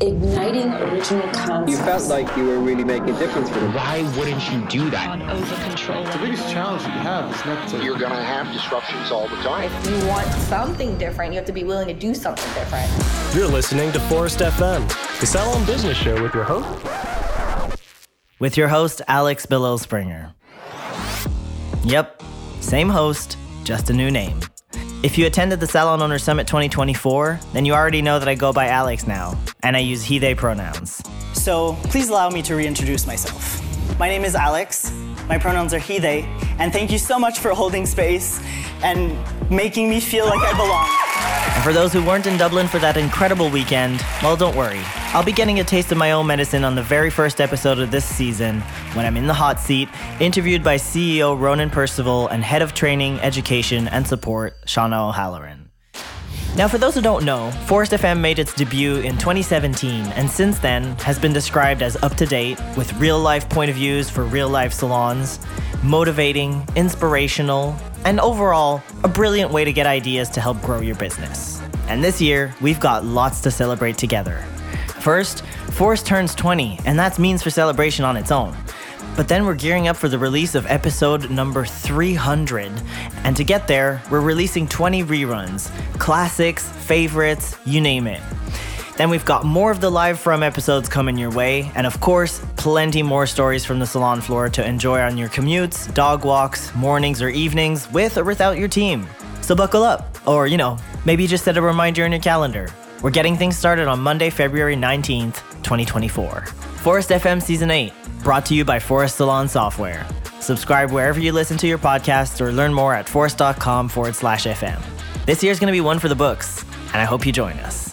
igniting original concepts. You felt like you were really making a difference for them. Why wouldn't you do that? On over control. The biggest challenge that you have is not to. You're going to have disruptions all the time. If you want something different, you have to be willing to do something different. You're listening to Phorest FM, the Salon Business Show with your host. With your host, Alex Bélisle-Springer. Yep, same host, just a new name. If you attended the Salon Owner Summit 2024, then you already know that I go by Alex now, and I use he, they pronouns. So please allow me to reintroduce myself. My name is Alex, my pronouns are he, they, and thank you so much for holding space and making me feel like I belong. And for those who weren't in Dublin for that incredible weekend, well, don't worry. I'll be getting a taste of my own medicine on the very first episode of this season when I'm in the hot seat, interviewed by CEO Ronan Percival and Head of Training, Education, and Support, Shauna O'Halloran. Now, for those who don't know, Phorest FM made its debut in 2017 and since then has been described as up to date with real life point of views for real life salons, motivating, inspirational, and overall, a brilliant way to get ideas to help grow your business. And this year, we've got lots to celebrate together. First, Phorest turns 20, and that's means for celebration on its own. But then we're gearing up for the release of episode number 300. And to get there, we're releasing 20 reruns, classics, favorites, you name it. Then we've got more of the live from episodes coming your way, and of course, plenty more stories from the salon floor to enjoy on your commutes, dog walks, mornings, or evenings with or without your team. So buckle up, or you know, maybe just set a reminder in your calendar. We're getting things started on Monday, February 19th, 2024. Phorest FM Season 8, brought to you by Phorest Salon Software. Subscribe wherever you listen to your podcasts or learn more at phorest.com forward slash FM. This year's gonna be one for the books, and I hope you join us.